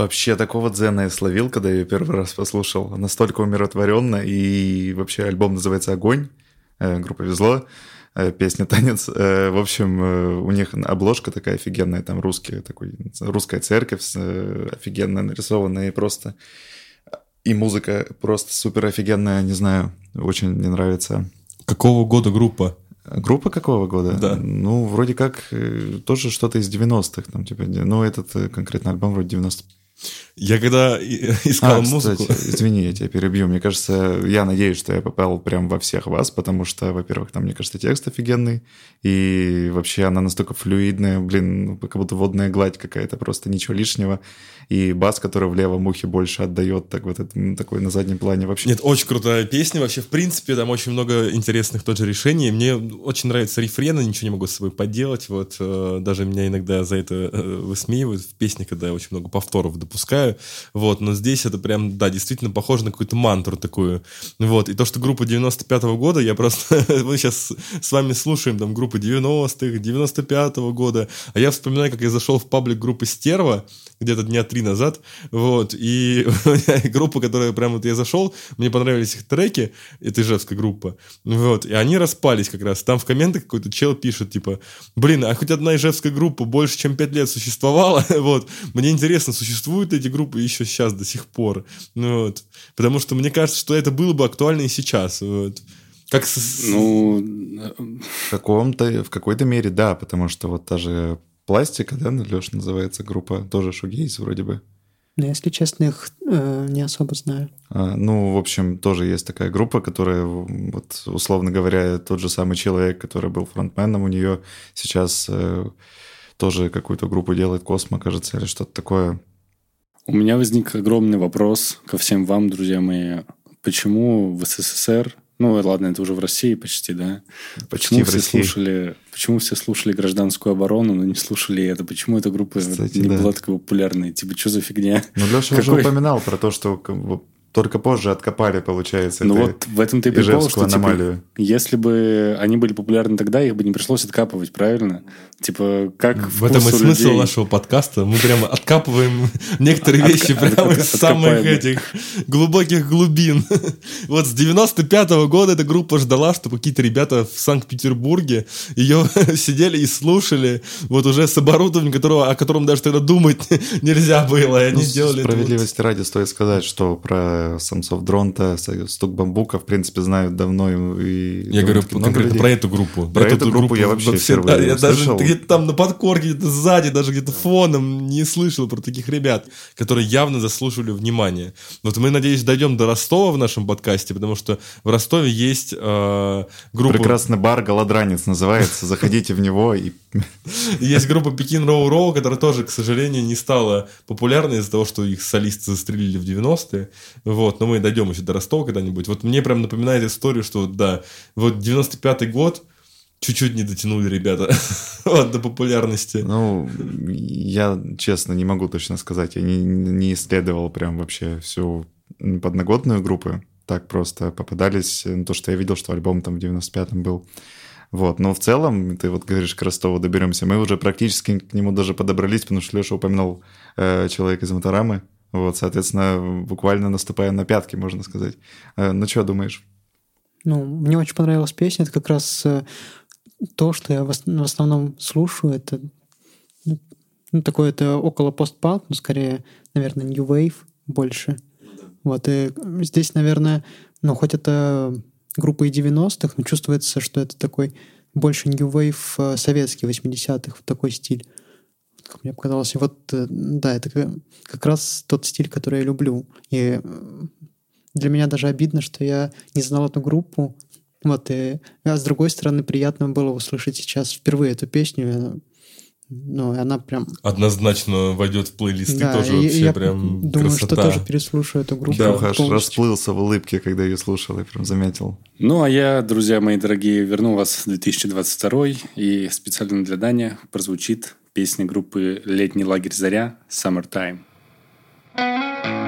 Вообще такого дзена я словил, когда я ее первый раз послушал. Настолько умиротворенно. И вообще альбом называется «Огонь». Э, Группа «Везло». Э, Песня «Танец». Э, В общем, у них обложка такая офигенная. Там русский, такой, русская церковь офигенно нарисованная. И просто... И музыка просто супер офигенная. Не знаю, очень мне нравится. Какого года группа? Группа какого года? Да. Ну, вроде как тоже что-то из 90-х. Там, типа, ну, этот конкретно альбом вроде 90 Я когда искал А, музыку... кстати, извини, я тебя перебью. Мне кажется, я надеюсь, что я попал прям во всех вас, потому что, во-первых, там, мне кажется, текст офигенный, и вообще она настолько флюидная, блин, ну, как будто водная гладь какая-то, просто ничего лишнего. И бас, который в левом ухе больше отдает, так вот это, такой на заднем плане вообще. Нет, очень крутая песня. Вообще, в принципе, там очень много интересных тоже решений. Мне очень нравятся рефрены, ничего не могу с собой поделать. Вот э, даже меня иногда за это э, высмеивают в песне, когда я очень много повторов допускаю. Вот, но здесь это прям, да, действительно похоже на какую-то мантру такую. Вот, и то, что группа 95-го года, я просто... Мы сейчас с вами слушаем там группы 90-х, 95-го года, а я вспоминаю, как я зашел в паблик группы «Стерва», где-то дня три назад, вот, и группа, которая прям вот я зашел, мне понравились их треки, это ижевская группа, вот, и они распались как раз, там в комментах какой-то чел пишет, типа, блин, а хоть одна ижевская группа больше, чем пять лет существовала, вот, мне интересно, существуют эти группы еще сейчас до сих пор, ну, вот, потому что мне кажется, что это было бы актуально и сейчас, вот. Как с- Ну, В каком-то, в какой-то мере, да, потому что вот та же пластика, да, Леш, называется группа, тоже шугейс вроде бы. Но, если честно, их э, не особо знаю. А, Ну, в общем, тоже есть такая группа, которая, вот, условно говоря, тот же самый человек, который был фронтменом у нее, сейчас э, тоже какую-то группу делает, Космо, кажется, или что-то такое. У меня возник огромный вопрос ко всем вам, друзья мои. Почему в СССР, ну ладно, это уже в России почти, да? Почти Почему в все России. слушали, почему все слушали гражданскую оборону, но не слушали это? Почему эта группа Кстати, не да. была такой популярной? Типа, что за фигня? Ну, Леша уже Какой? упоминал про то, что только позже откопали, получается, Ну вот в этом ты прикол, ижевскую что типа, аномалию. если бы они были популярны тогда, их бы не пришлось откапывать, правильно? Типа, как В этом и смысл людей. нашего подкаста. Мы прямо откапываем некоторые От- вещи прямо из самых этих глубоких глубин. Вот с 95-го года эта группа ждала, что какие-то ребята в Санкт-Петербурге ее сидели и слушали, вот уже с оборудованием, которого, о котором даже тогда думать нельзя было. И они Ну, сделали справедливости ради стоит сказать, что про самцов Дронта, стук бамбука, в принципе, знают давно. И Я говорю конкретно людей. про эту группу. Про эту группу я вообще вообще, впервые да, я даже где-то там на подкорке, где-то сзади, даже где-то фоном не слышал про таких ребят, которые явно заслуживали внимания. Вот мы, надеюсь, дойдем до Ростова в нашем подкасте, потому что в Ростове есть э, группа... Прекрасный бар «Голодранец» называется. Заходите в него и... Есть группа Пекин Роу Роу, которая тоже, к сожалению, не стала популярной из-за того, что их солисты застрелили в 90-е. Вот, но мы дойдем еще до Ростова когда-нибудь. Вот мне прям напоминает историю, что да, вот 95-й год чуть-чуть не дотянули ребята вот, до популярности. Ну, я, честно, не могу точно сказать. Я не, не исследовал прям вообще всю подноготную группу. Так просто попадались. ну, То, что я видел, что альбом там в 95-м был. Вот, но в целом, ты вот говоришь, к Ростову доберемся. Мы уже практически к нему даже подобрались, потому что Леша упоминал э, человека из Моторамы. Вот, соответственно, буквально наступая на пятки, можно сказать. Э, ну, что думаешь? Ну, мне очень понравилась песня. Это как раз э, то, что я в ос- в основном слушаю. Это ну, ну, такое это около постпанк, но скорее, наверное, new wave больше. Вот, и здесь, наверное, ну, хоть это группа и 90-х, но чувствуется, что это такой больше new wave э, советский 80-х, вот такой стиль. Как мне показалось. И вот, э, да, это как- раз тот стиль, который я люблю. И э, для меня даже обидно, что я не знал эту группу. Вот, и, а с другой стороны, приятно было услышать сейчас впервые эту песню. и она- Ну, и она прям... Однозначно войдет в плейлисты да, тоже и вообще я прям думаю, красота. что тоже переслушаю эту группу. Да, полностью. расплылся в улыбке, когда ее слушал, я прям заметил. Ну, а я, друзья мои дорогие, верну вас в 2022 и специально для Дани прозвучит Песня группы «Летний лагерь Заря» «Summertime». Кручу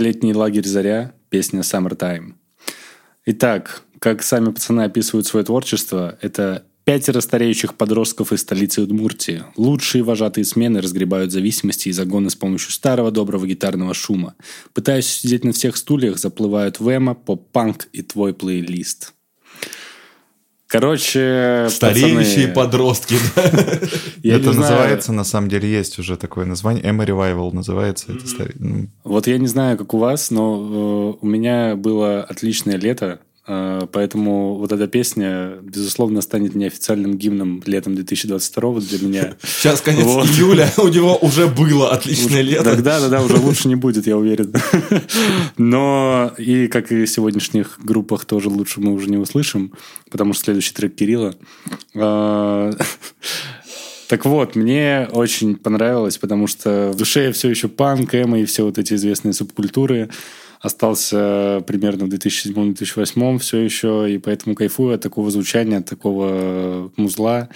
«Летний лагерь Заря», песня «Summertime». Итак, как сами пацаны описывают свое творчество, это пятеро стареющих подростков из столицы Удмуртии. Лучшие вожатые смены разгребают зависимости и загоны с помощью старого доброго гитарного шума. Пытаясь сидеть на всех стульях, заплывают в эмо, поп-панк и твой плейлист. Короче, Стареющие пацаны, подростки. это называется, на самом деле, есть уже такое название. Emma Revival называется. Ну, Вот я не знаю, как у вас, но э, у меня было отличное лето, поэтому вот эта песня, безусловно, станет неофициальным гимном летом 2022 для меня. Сейчас конец Вот. июля, у него уже было отличное лето. Тогда, да, да, уже лучше не будет, я уверен. Но и как и в сегодняшних группах тоже лучше мы уже не услышим, потому что следующий трек Кирилла. А, Так вот, мне очень понравилось, потому что в душе все еще панк, эмо и все вот эти известные субкультуры. Остался примерно в 2007-2008 все еще, и поэтому кайфую от такого звучания, от такого музла.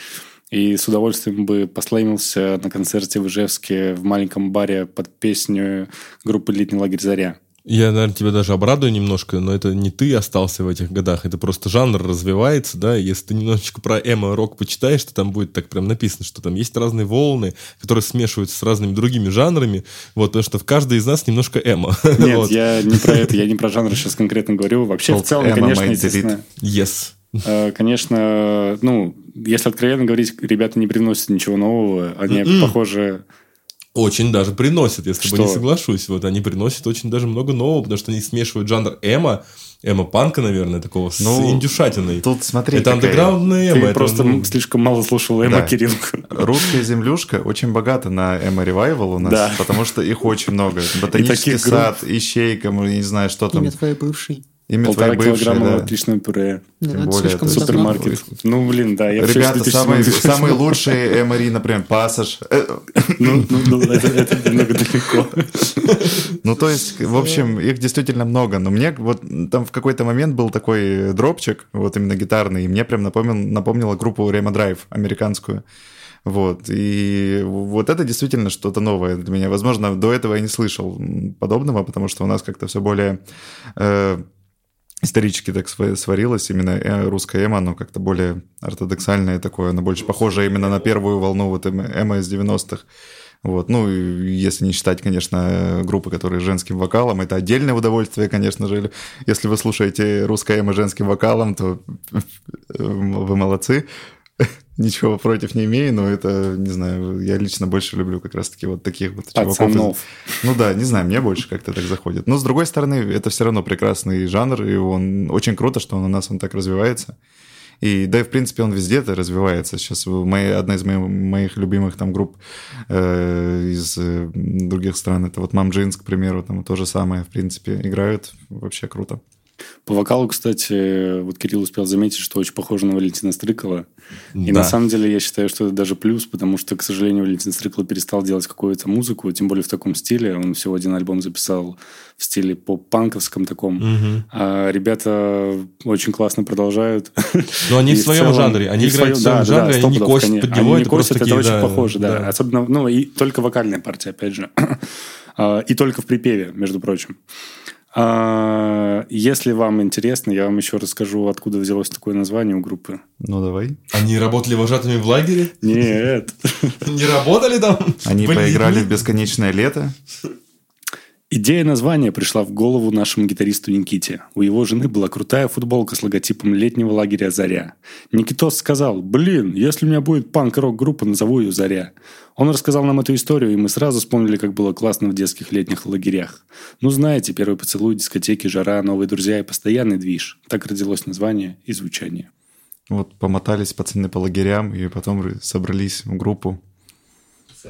И с удовольствием бы послаймился на концерте в Ижевске в маленьком баре под песню группы «Летний лагерь Заря». Я, наверное, тебя даже обрадую немножко, но это не ты остался в этих годах, это просто жанр развивается, да, если ты немножечко про эмо-рок почитаешь, то там будет так прям написано, что там есть разные волны, которые смешиваются с разными другими жанрами, вот, потому что в каждой из нас немножко эмо. Нет, Вот. я не про это, я не про жанр сейчас конкретно говорю. Вообще, в Called целом, конечно, естественно, Yes. э, конечно, ну, если откровенно говорить, ребята не привносят ничего нового, они Мгм. похожи... Очень даже приносят, если бы не соглашусь. Вот они приносят очень даже много нового, потому что они смешивают жанр эмо, эмо-панка, наверное, такого, с Ну, индюшатиной. Тут смотри, это какая- андеграундная эмо. Ты это, просто ну, слишком мало слушал Эмма Да. Кирилл. Русская землюшка очень богата на Revival у нас, Да. потому что их очень много. Ботанический таких групп. сад, ищейка, не знаю, что там. Имя твоей бывшей. Имя Полтора твоей бывшей, килограмма да. отличного пюре. Не, Тем ну, это более слишком это давно. Супермаркет. Ну, блин, да. Я Ребята, из 2007 самые, самые лучшие Эмори, например, Пассаж. Э, Ну, ну, ну, это, это немного далеко. Ну, то есть, в общем, их действительно много. Но мне вот там в какой-то момент был такой дропчик, вот именно гитарный, и мне прям напомнил, напомнила группу Rema Drive, американскую. Вот. И вот это действительно что-то новое для меня. Возможно, до этого я не слышал подобного, потому что у нас как-то все более э, исторически так сва- сварилось. Именно э, русское эмо, оно как-то более ортодоксальное такое, оно больше похоже именно на первую волну вот эмо эмо из 90-х. Вот. Ну, если не считать, конечно, э, группы, которые с женским вокалом, это отдельное удовольствие, конечно же. Если вы слушаете русское эмо женским вокалом, то э, вы молодцы. Ничего против не имею, но это, не знаю, я лично больше люблю как раз-таки вот таких вот чуваков. Пацанов. Ну да, не знаю, мне больше как-то так заходит. Но с другой стороны, это все равно прекрасный жанр, и он очень круто, что он у нас он так развивается. И да, и в принципе он везде это развивается. Сейчас моя, одна из моих, моих любимых там групп э, из э, других стран, это вот Мам Джинс, к примеру, там то же самое, в принципе, играют. Вообще круто. По вокалу, кстати, вот Кирилл успел заметить, что очень похоже на Валентина Стрыкала. И Да. на самом деле я считаю, что это даже плюс, потому что, к сожалению, Валентин Стрыкало перестал делать какую-то музыку, тем более в таком стиле. Он всего один альбом записал в стиле поп-панковском таком. Мгм. А ребята очень классно продолжают. Но они в своем целом- жанре. Они играют в своем жанре, они не косят под него. Они не косят, это очень да, похоже, да. да. Особенно, ну, и только вокальная партия, опять же. А, И только в припеве, между прочим. А, Если вам интересно, я вам еще расскажу, откуда взялось такое название у группы. Ну, давай. Они работали вожатыми в лагере? Нет. Не работали там? Они поиграли в «Бесконечное лето». Идея названия пришла в голову нашему гитаристу Никите. У его жены была крутая футболка с логотипом летнего лагеря «Заря». Никитос сказал, блин, если у меня будет панк-рок-группа, назову ее «Заря». Он рассказал нам эту историю, и мы сразу вспомнили, как было классно в детских летних лагерях. Ну, знаете, первый поцелуй, дискотеки, жара, новые друзья и постоянный движ. Так родилось название и звучание. Вот помотались пацаны по лагерям и потом собрались в группу.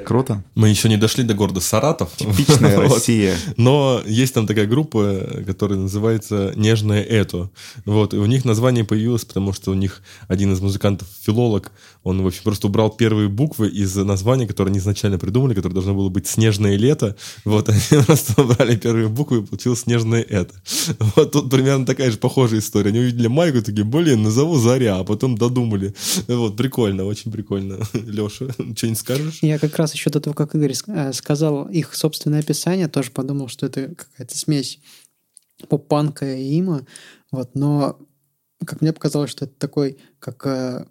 Круто. Мы еще не дошли до города Саратов. Типичная Вот. Россия. Но есть там такая группа, которая называется «Нежное это». Вот, и у них название появилось, потому что у них один из музыкантов, филолог, он, в общем, просто убрал первые буквы из названия, которое они изначально придумали, которое должно было быть «Снежное лето». Вот, они просто убрали первые буквы, и получилось «Снежное это». Вот тут примерно такая же похожая история. Они увидели майку, такие, блин, назову «Заря», а потом додумали. Вот, прикольно, очень прикольно. Леша, что-нибудь скажешь? Я как раз еще до того, как Игорь э, сказал их собственное описание, тоже подумал, что это какая-то смесь поп-панка и има. Вот, но как мне показалось, что это такой, как э,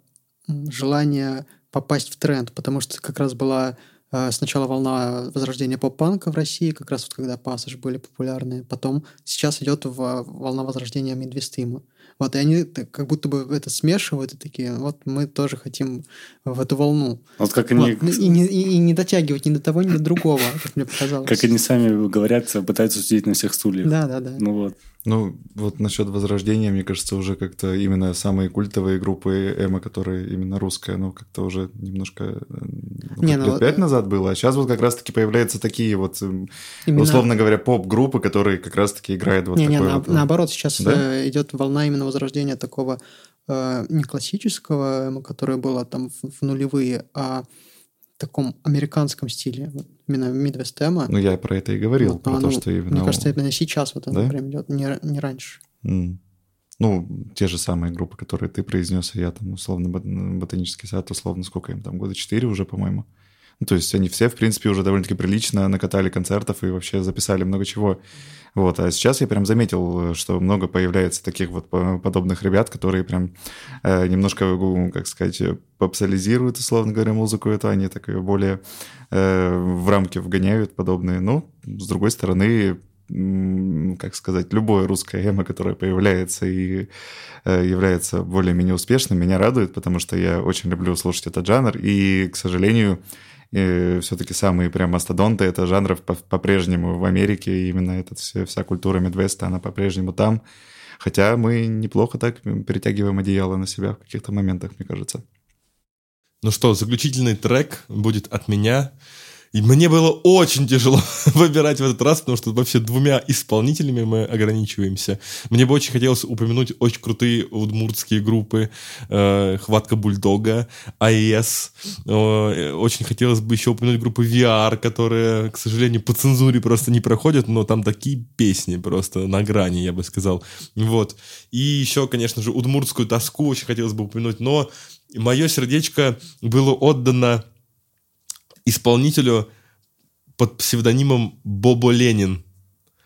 желание попасть в тренд, потому что как раз была э, сначала волна возрождения поп-панка в России, как раз вот когда пассаж были популярны, потом сейчас идет волна возрождения мидвестима. Вот, и они как будто бы это смешивают и такие, вот мы тоже хотим в эту волну. Вот как они, Вот, ну, и, не, и- и не дотягивать ни до того, ни до другого, как мне показалось. как они сами говорят, пытаются сидеть на всех стульях. Да, да, да. Ну вот. Ну, вот насчет возрождения, мне кажется, уже как-то именно самые культовые группы эмо, которые именно русская, ну, как-то уже немножко э, ну, Не, ну, лет пять э, назад было, а сейчас вот как раз-таки появляются такие вот, эм, Именно- условно говоря, поп-группы, которые как раз-таки играют вот не, не, такой на- вот... наоборот, сейчас Да? э, идет волна именно возрождения такого э, не классического, которое было там в, в нулевые, а в таком американском стиле, именно Midwest эмо. Ну, я про это и говорил, Вот, про то, что именно... Мне кажется, именно сейчас вот оно Да? прям идет, не, не раньше. М. Ну, те же самые группы, которые ты произнес, и я там, условно, бот- ботанический сад, условно, сколько им там, года четыре уже, по-моему. Ну, то есть они все, в принципе, уже довольно-таки прилично накатали концертов и вообще записали много чего. Вот, а сейчас я прям заметил, что много появляется таких вот по- подобных ребят, которые прям э, немножко, ну, как сказать, попсализируют, условно говоря, музыку эту, они так ее более э, в рамки вгоняют подобные. Ну, с другой стороны, как сказать, любое русское эмо, которое появляется и э, является более-менее успешным, меня радует, потому что я очень люблю слушать этот жанр, и, к сожалению, все-таки самые прям мастодонты это жанров по- по-прежнему в Америке, и именно эта вся, вся культура Мидвеста, она по-прежнему там, хотя мы неплохо так перетягиваем одеяло на себя в каких-то моментах, мне кажется. Ну что, заключительный трек будет от меня. И мне было очень тяжело выбирать в этот раз, потому что вообще двумя исполнителями мы ограничиваемся. Мне бы очень хотелось упомянуть очень крутые удмуртские группы э, «Хватка бульдога», АЭС. Э, очень хотелось бы еще упомянуть группу VR, которые, к сожалению, по цензуре просто не проходят, но там такие песни просто на грани, я бы сказал. Вот. И еще, конечно же, удмуртскую тоску очень хотелось бы упомянуть, но мое сердечко было отдано исполнителю под псевдонимом Бобо Ленин,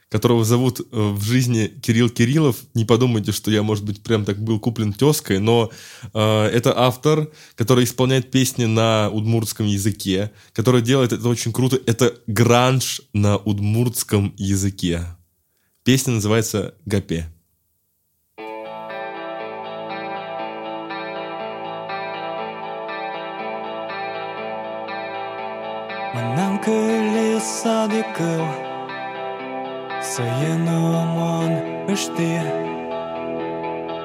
которого зовут э, в жизни Кирилл Кириллов. Не подумайте, что я, может быть, прям так был куплен тезкой, но э, это автор, который исполняет песни на удмуртском языке, который делает это очень круто. Это гранж на удмуртском языке. Песня называется «Гапе». Манам кыли сады кыл Sayını aman ышты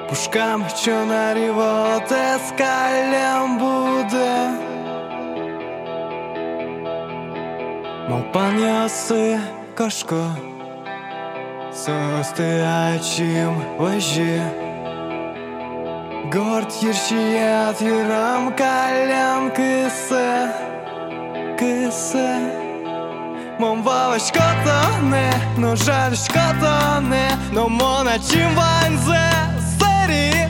Пушкам чонаривот эскалем буде Малпан ясы кашка Стоячим вожі Горд гіршієт юрам калям кисе Кисе Мом вавочкото не, но жаршкото не Но мона чим ванзе сері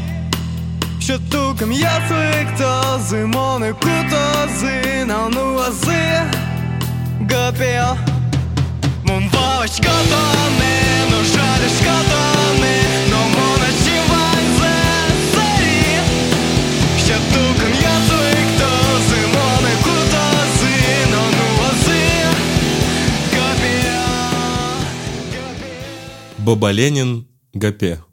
Що туком я звик то зимони кутози На ну ази Гопіл Мом вавочкото не, но жаршкото не Но мона чим ванзе сері Що туком я Боба Ленин Гапе.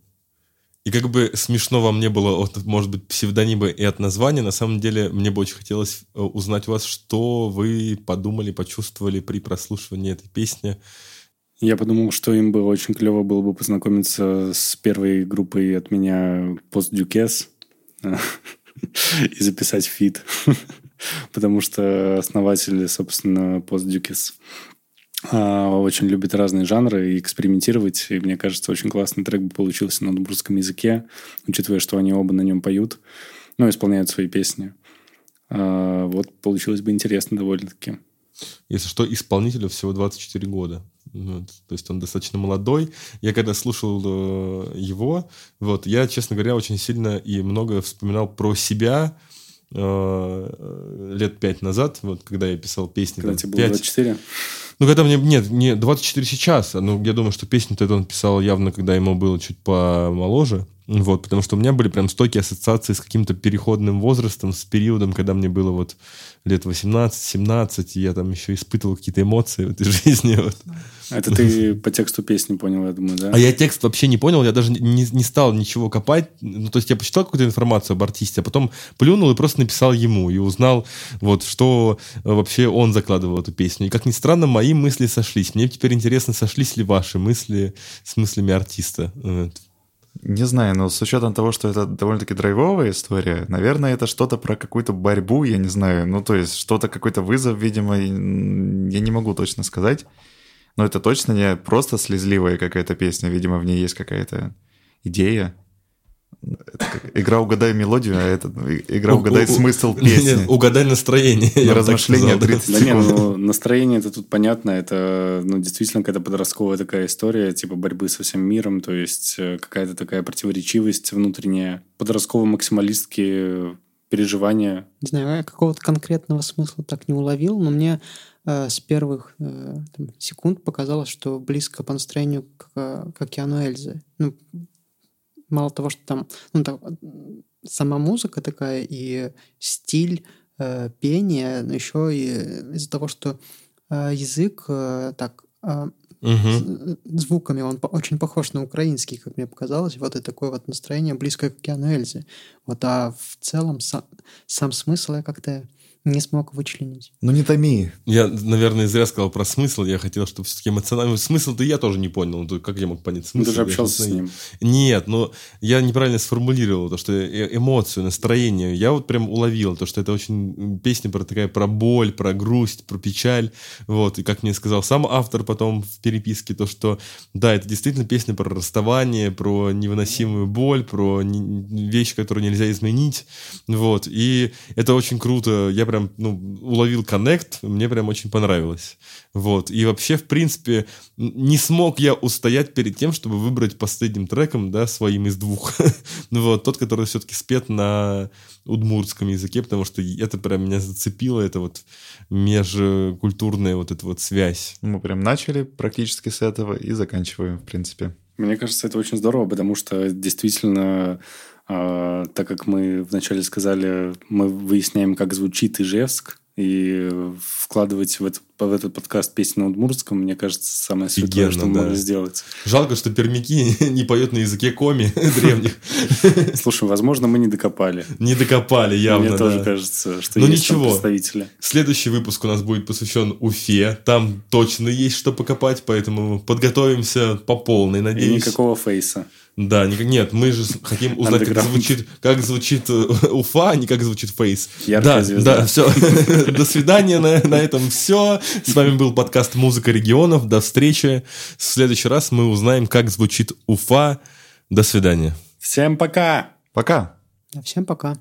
И как бы смешно вам не было от, может быть, псевдонима и от названия, на самом деле мне бы очень хотелось э, узнать у вас, что вы подумали, почувствовали при прослушивании этой песни. Я подумал, что им бы очень клево было бы познакомиться с первой группой от меня Duques и записать фит. Потому что основатель, собственно, а, очень любит разные жанры и экспериментировать. И мне кажется, очень классный трек бы получился на удмуртском языке, учитывая, что они оба на нем поют, ну, исполняют свои песни. А, Вот получилось бы интересно довольно-таки. Если что, исполнителю всего 24 года. Вот. То есть он достаточно молодой. Я когда слушал э, его, вот, я, честно говоря, очень сильно и много вспоминал про себя э, лет пять назад, вот, когда я писал песни. Когда там, тебе было 5, 24? Ну, когда мне... Нет, не 24 сейчас. Ну, я думаю, что песню-то он писал явно, когда ему было чуть помоложе. Вот, потому что у меня были прям стойкие ассоциации с каким-то переходным возрастом, с периодом, когда мне было вот лет 18-17, и я там еще испытывал какие-то эмоции в этой жизни. Вот. Это ты по тексту песни понял, я думаю, да? А я текст вообще не понял, я даже не, не стал ничего копать. Ну, то есть я почитал какую-то информацию об артисте, а потом плюнул и просто написал ему, и узнал, вот, что э, вообще он закладывал эту песню. И, как ни странно, мои мысли сошлись. Мне теперь интересно, сошлись ли ваши мысли с мыслями артиста. Вот. Не знаю, но с учетом того, что это довольно-таки драйвовая история, наверное, это что-то про какую-то борьбу, я не знаю. Ну, то есть что-то, какой-то вызов, видимо, я не могу точно сказать. Но это точно не просто слезливая какая-то песня. Видимо, в ней есть какая-то идея. Игра «Угадай мелодию», а это ну, игра «Угадай смысл Нет, песни». угадай настроение. сказал, да. 30 Да не, секунд. ну, настроение это тут понятно. Это, ну, действительно какая-то подростковая такая история, типа борьбы со всем миром, то есть э, какая-то такая противоречивость внутренняя, подростково-максималистские переживания. Не знаю, я какого-то конкретного смысла так не уловил, но мне э, с первых э, там, секунд показалось, что близко по настроению к, э, к океану Эльзы. Ну, мало того, что там ну, там, м, сама музыка такая и стиль э, пения, но еще и из-за того, что э, язык э, так э, з- звуками он очень похож на украинский, как мне показалось. Вот и такое вот настроение близкое к океану Эльзы. Вот, а в целом са- сам смысл я как-то не смог вычленить. Ну не томи. Я, наверное, зря сказал про смысл. Я хотел, чтобы все-таки эмоциональный смысл-то я тоже не понял. Ну, Как я мог понять смысл? ты же Я общался с не- ним. Нет, но я неправильно сформулировал то, что эмоцию, настроение. Я вот прям уловил то, что это очень песня про такая про боль, про грусть, про печаль. Вот, и как мне сказал сам автор потом в переписке, то, что да, это действительно песня про расставание, про невыносимую боль, про не- вещи, которые нельзя изменить. Вот, и это очень круто. Я прям, ну, уловил коннект, мне прям очень понравилось. Вот, и вообще, в принципе, не смог я устоять перед тем, чтобы выбрать последним треком, да, своим из двух. ну вот, тот, который все-таки спет на удмуртском языке, потому что это прям меня зацепило, это вот межкультурная вот эта вот связь. Мы прям начали практически с этого и заканчиваем, в принципе. Мне кажется, это очень здорово, потому что действительно, а, так как мы вначале сказали, мы выясняем, как звучит Ижевск, и вкладывать в этот, в этот подкаст песни на удмуртском, мне кажется, самое святое, Офигенно, что да. могли сделать. Жалко, что пермяки не поют на языке коми древних. Слушай, возможно, мы не докопали. Не докопали явно, Мне тоже кажется, что Ну, есть ничего. представители. Следующий выпуск у нас будет посвящен Уфе. Там точно есть что покопать, поэтому подготовимся по полной, И надеюсь. никакого фейса. Да, ник- нет, мы же хотим узнать, как звучит, как звучит э, Уфа, а не как звучит Фейс. Яркая да, звезда. да, все. До свидания, на, на этом все. С вами был подкаст «Музыка регионов». До встречи. В следующий раз мы узнаем, как звучит Уфа. До свидания. Всем пока! Пока! Всем пока.